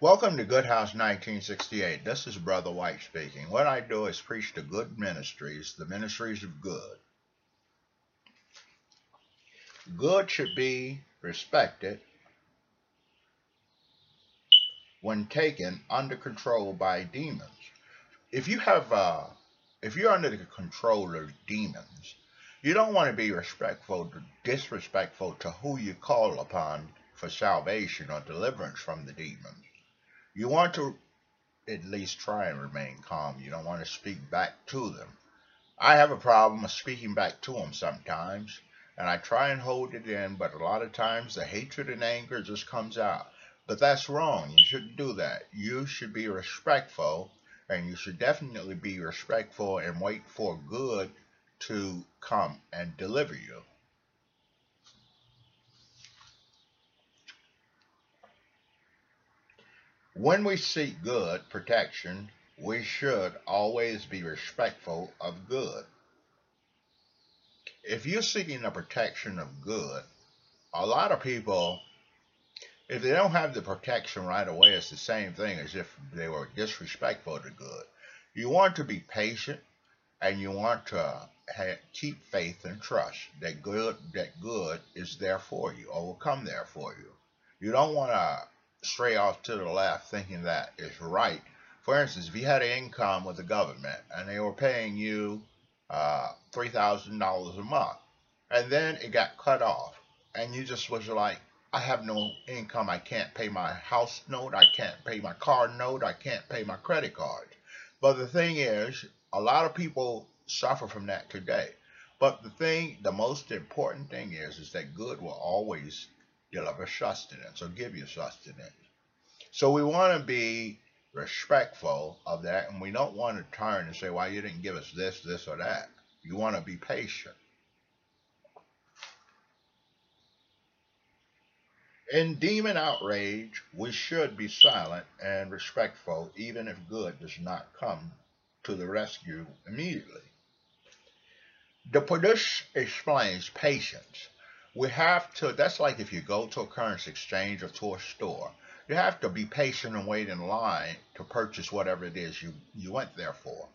Welcome to Good House 1968. This is Brother White speaking. What I do is preach to good ministries, the ministries of good. Good should be respected when taken under control by demons. If you have, uh, if you're under the control of demons, you don't want to be respectful, disrespectful to who you call upon for salvation or deliverance from the demons you want to at least try and remain calm. You don't want to speak back to them. I have a problem of speaking back to them sometimes, and I try and hold it in, but a lot of times the hatred and anger just comes out. But that's wrong. You shouldn't do that. You should be respectful, and you should definitely be respectful and wait for good to come and deliver you. When we seek good protection, we should always be respectful of good. If you're seeking the protection of good, a lot of people, if they don't have the protection right away, it's the same thing as if they were disrespectful to good. You want to be patient and you want to have, keep faith and trust that good that good is there for you or will come there for you. You don't want to stray off to the left thinking that is right. For instance, if you had an income with the government and they were paying you uh, $3,000 a month, and then it got cut off, and you just was like, I have no income. I can't pay my house note. I can't pay my car note. I can't pay my credit card. But the thing is, a lot of people suffer from that today. But the thing, the most important thing is, is that good will always you'll have a sustenance or give you sustenance. So we want to be respectful of that, and we don't want to turn and say, "Why well, you didn't give us this, this, or that." You want to be patient. In demon outrage, we should be silent and respectful, even if good does not come to the rescue immediately. The Produce explains patience we have to, that's like if you go to a currency exchange or to a store, you have to be patient and wait in line to purchase whatever it is you, you went there for.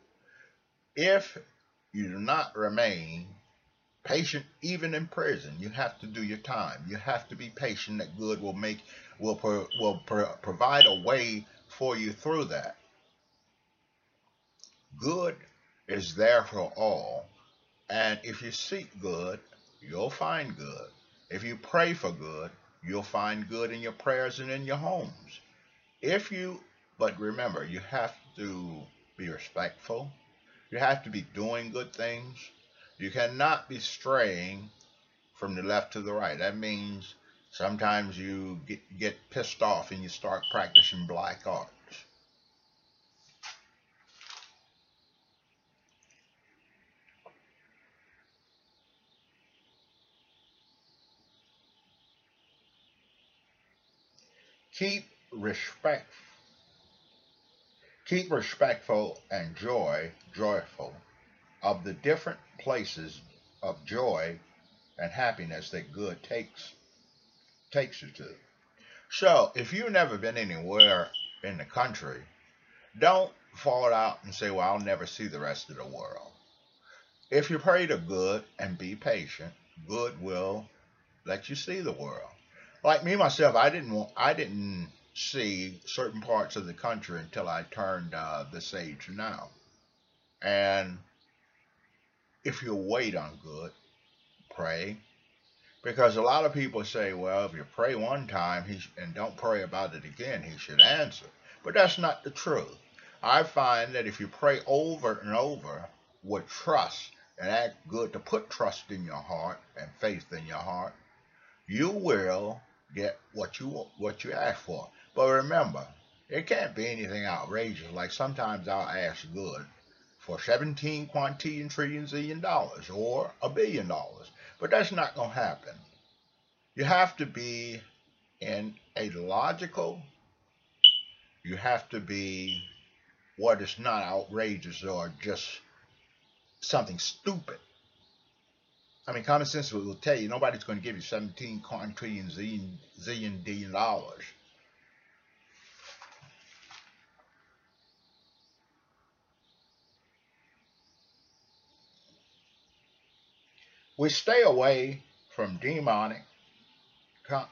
If you do not remain patient, even in prison, you have to do your time. You have to be patient that good will make, will, pro, will pro, provide a way for you through that. Good is there for all. And if you seek good, you'll find good. If you pray for good, you'll find good in your prayers and in your homes. If you, but remember, you have to be respectful. You have to be doing good things. You cannot be straying from the left to the right. That means sometimes you get, get pissed off and you start practicing black art. Keep respect keep respectful and joy joyful of the different places of joy and happiness that good takes takes you to. So if you've never been anywhere in the country, don't fall out and say, Well, I'll never see the rest of the world. If you pray to good and be patient, good will let you see the world like me myself, I didn't want, I didn't see certain parts of the country until I turned uh, this age now. And if you wait on good, pray. Because a lot of people say, well, if you pray one time he, and don't pray about it again, he should answer. But that's not the truth. I find that if you pray over and over with trust and act good to put trust in your heart and faith in your heart, you will get what you what you ask for. But remember, it can't be anything outrageous. Like sometimes I'll ask good for 17 quintillion trillion zillion dollars or a billion dollars. But that's not going to happen. You have to be in a logical, you have to be what is not outrageous or just something stupid. I mean, common sense will tell you nobody's going to give you 17 quintillion zillion, zillion billion dollars. We stay away from demonic, con,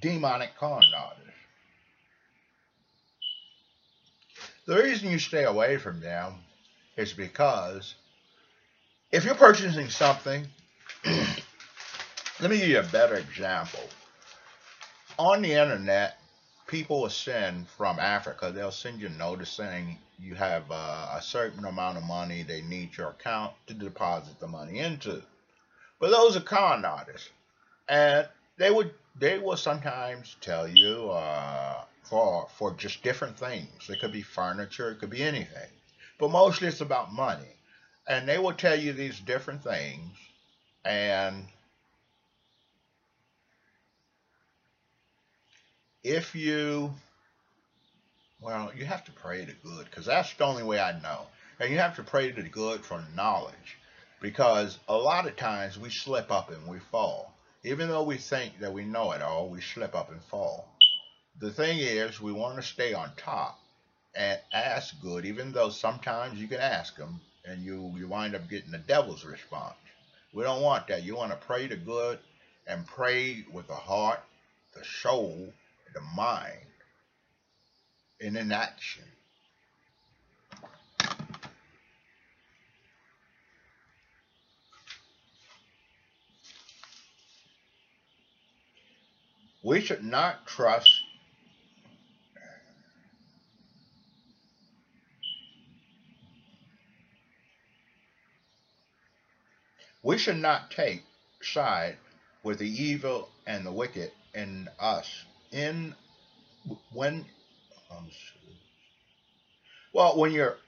demonic con artists. The reason you stay away from them is because if you're purchasing something, let me give you a better example. On the internet, people will send from Africa, they'll send you a notice saying you have uh, a certain amount of money they need your account to deposit the money into. But those are con artists. And they would they will sometimes tell you uh, for for just different things. It could be furniture, it could be anything. But mostly it's about money. And they will tell you these different things and if you well, you have to pray to good because that's the only way I know. And you have to pray to good for knowledge because a lot of times we slip up and we fall. Even though we think that we know it all, we slip up and fall. The thing is, we want to stay on top and ask good, even though sometimes you can ask them and you, you wind up getting the devil's response. We don't want that. You want to pray to good and pray with the heart, the soul, the mind in an action. We should not trust We should not take side with the evil and the wicked in us in when um, well, when you're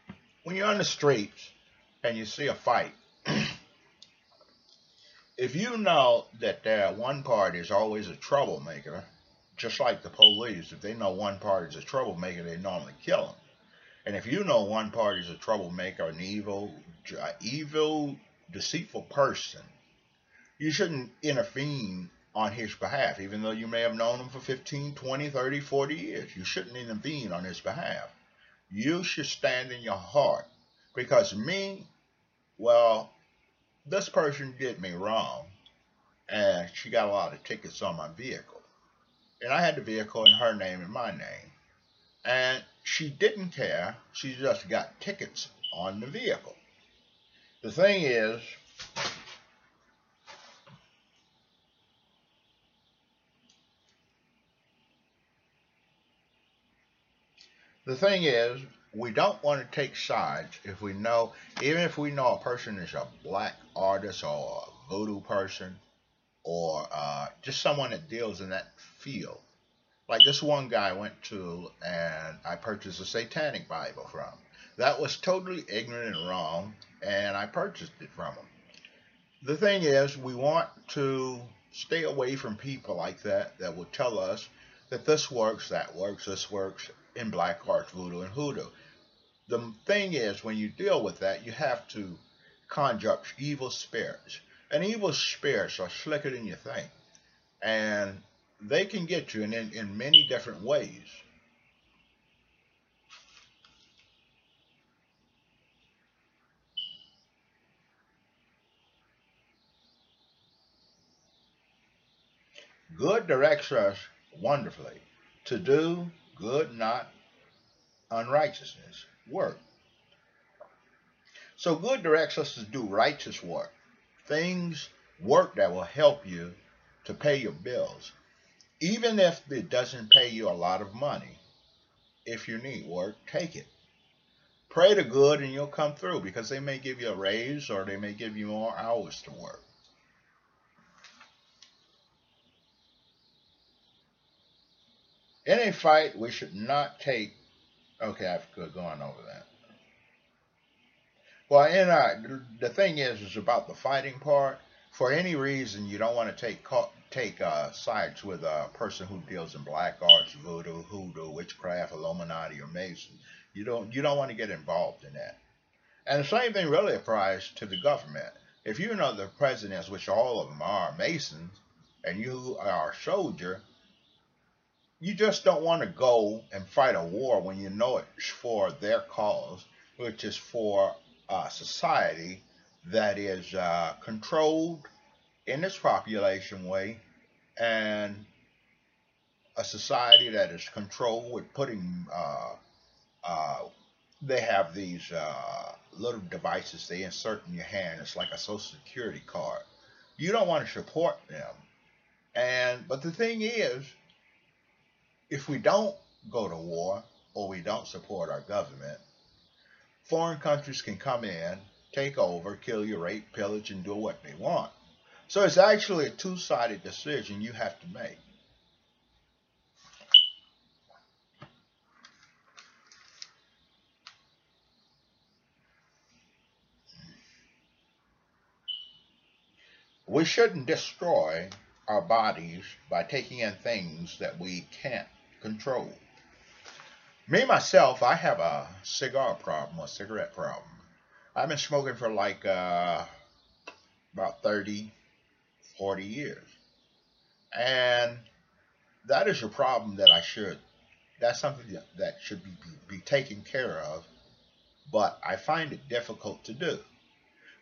when you're on the streets and you see a fight, if you know that there one party is always a troublemaker, just like the police, if they know one party is a troublemaker, they normally kill them. And if you know one party is a troublemaker, an evil, evil, deceitful person, you shouldn't intervene on his behalf, even though you may have known him for 15, 20, 30, 40 years. You shouldn't intervene on his behalf. You should stand in your heart. Because me, well, this person did me wrong, and she got a lot of tickets on my vehicle. And I had the vehicle in her name and my name. And she didn't care. She just got tickets on the vehicle. The thing is, The thing is, we don't want to take sides if we know, even if we know a person is a black artist or a voodoo person or uh, just someone that deals in that field. Like this one guy I went to and I purchased a satanic Bible from. That was totally ignorant and wrong, and I purchased it from him. The thing is, we want to stay away from people like that that will tell us that this works, that works, this works, in black arts, voodoo, and hoodoo. The thing is, when you deal with that, you have to conjure up evil spirits. And evil spirits are slicker than you think. And they can get you in, in, in many different ways. Good directs us wonderfully to do good, not unrighteousness, work. So good directs us to do righteous work, things, work that will help you to pay your bills, even if it doesn't pay you a lot of money. If you need work, take it. Pray to good and you'll come through because they may give you a raise or they may give you more hours to work. In a fight, we should not take. Okay, I've gone over that. Well, in the thing is, is about the fighting part. For any reason, you don't want to take take uh, sides with a person who deals in black arts, voodoo, hoodoo, witchcraft, Illuminati, or Mason. You don't you don't want to get involved in that. And the same thing really applies to the government. If you know the presidents, which all of them are Masons, and you are a soldier, you just don't want to go and fight a war when you know it's for their cause, which is for a society that is uh, controlled in its population way and a society that is controlled with putting uh, uh, they have these uh, little devices they insert in your hand. It's like a social security card. You don't want to support them. And but the thing is if we don't go to war or we don't support our government, foreign countries can come in, take over, kill you, rape, pillage, and do what they want. So it's actually a two sided decision you have to make. We shouldn't destroy our bodies by taking in things that we can't control. Me, myself, I have a cigar problem, a cigarette problem. I've been smoking for like uh, about 30, 40 years. And that is a problem that I should, that's something that should be, be, be taken care of. But I find it difficult to do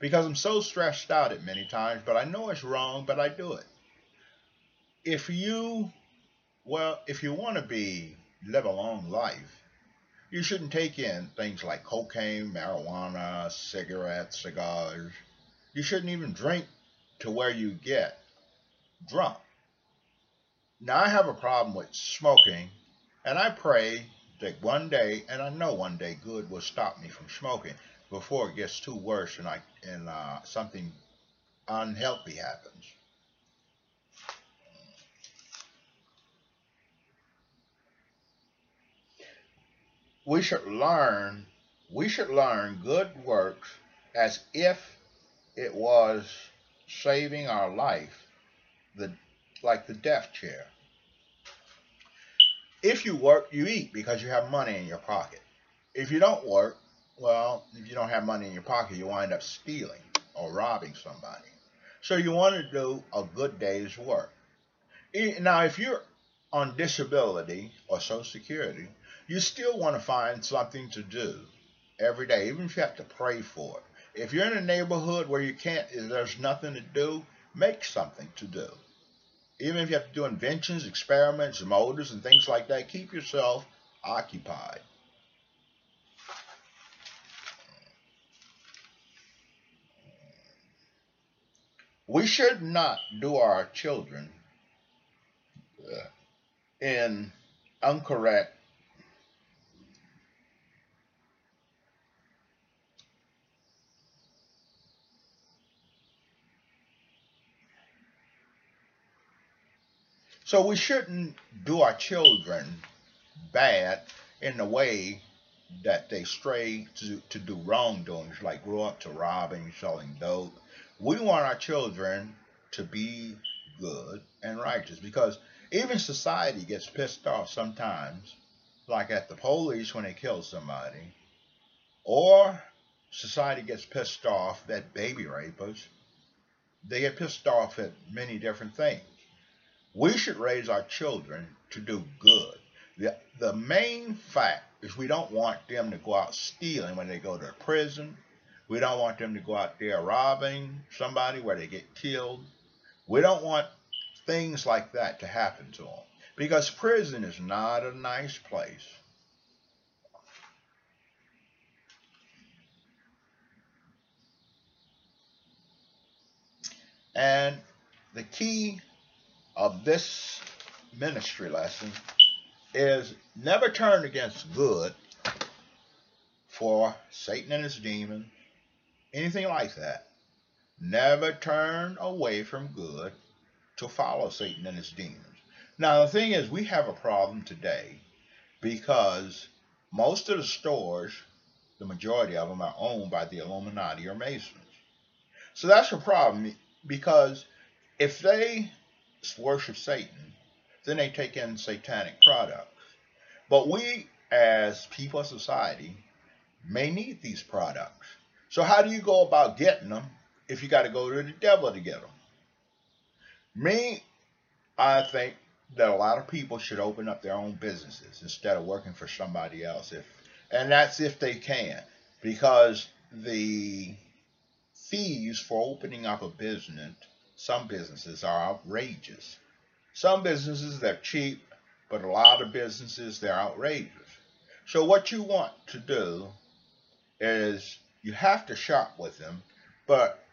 because I'm so stressed out at many times, but I know it's wrong, but I do it. If you well, if you want to be live a long life, you shouldn't take in things like cocaine, marijuana, cigarettes, cigars. You shouldn't even drink to where you get drunk. Now, I have a problem with smoking, and I pray that one day, and I know one day, good will stop me from smoking before it gets too worse and I and uh, something unhealthy happens. We should learn we should learn good works as if it was saving our life the like the death chair. If you work you eat because you have money in your pocket. If you don't work well if you don't have money in your pocket you wind up stealing or robbing somebody. So you want to do a good day's work. Now if you're on disability or social security you still want to find something to do every day, even if you have to pray for it. If you're in a neighborhood where you can't, there's nothing to do, make something to do. Even if you have to do inventions, experiments, motors, and things like that, keep yourself occupied. We should not do our children uh, in incorrect So we shouldn't do our children bad in the way that they stray to, to do wrongdoings, like grow up to robbing, selling dope. We want our children to be good and righteous because even society gets pissed off sometimes, like at the police when they kill somebody, or society gets pissed off at baby rapers. They get pissed off at many different things. We should raise our children to do good. The, the main fact is we don't want them to go out stealing when they go to prison. We don't want them to go out there robbing somebody where they get killed. We don't want things like that to happen to them. because prison is not a nice place. And the key of this ministry lesson is never turn against good for Satan and his demons, anything like that. Never turn away from good to follow Satan and his demons. Now, the thing is, we have a problem today because most of the stores, the majority of them, are owned by the Illuminati or Masons. So that's a problem because if they worship Satan, then they take in satanic products. But we, as people of society, may need these products. So how do you go about getting them if you got to go to the devil to get them? Me, I think that a lot of people should open up their own businesses instead of working for somebody else. If and that's if they can, because the fees for opening up a business, some businesses are outrageous. Some businesses they're cheap, but a lot of businesses they're outrageous. So what you want to do is you have to shop with them, but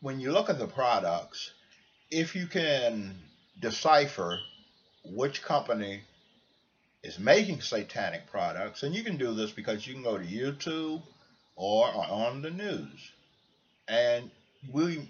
when you look at the products, if you can decipher which company is making satanic products, and you can do this because you can go to YouTube or on the news. And we,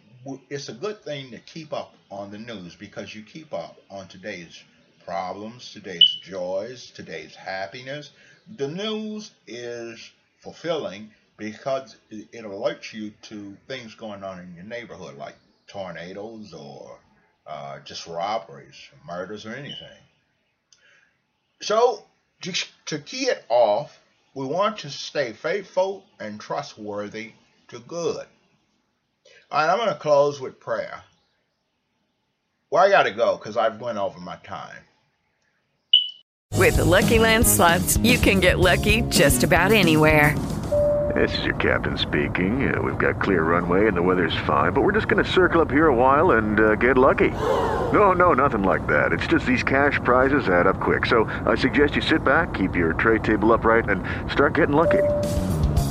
it's a good thing to keep up on the news because you keep up on today's problems, today's joys, today's happiness. The news is fulfilling because it alerts you to things going on in your neighborhood, like tornadoes or uh, just robberies, murders, or anything. So, to, to key it off, we want to stay faithful and trustworthy to good. All right, I'm going to close with prayer. Well, I got to go because I've went over my time. With the Lucky Land slots, you can get lucky just about anywhere. This is your captain speaking. Uh, we've got clear runway and the weather's fine, but we're just going to circle up here a while and uh, get lucky. No, no, nothing like that. It's just these cash prizes add up quick. So I suggest you sit back, keep your tray table upright, and start getting lucky.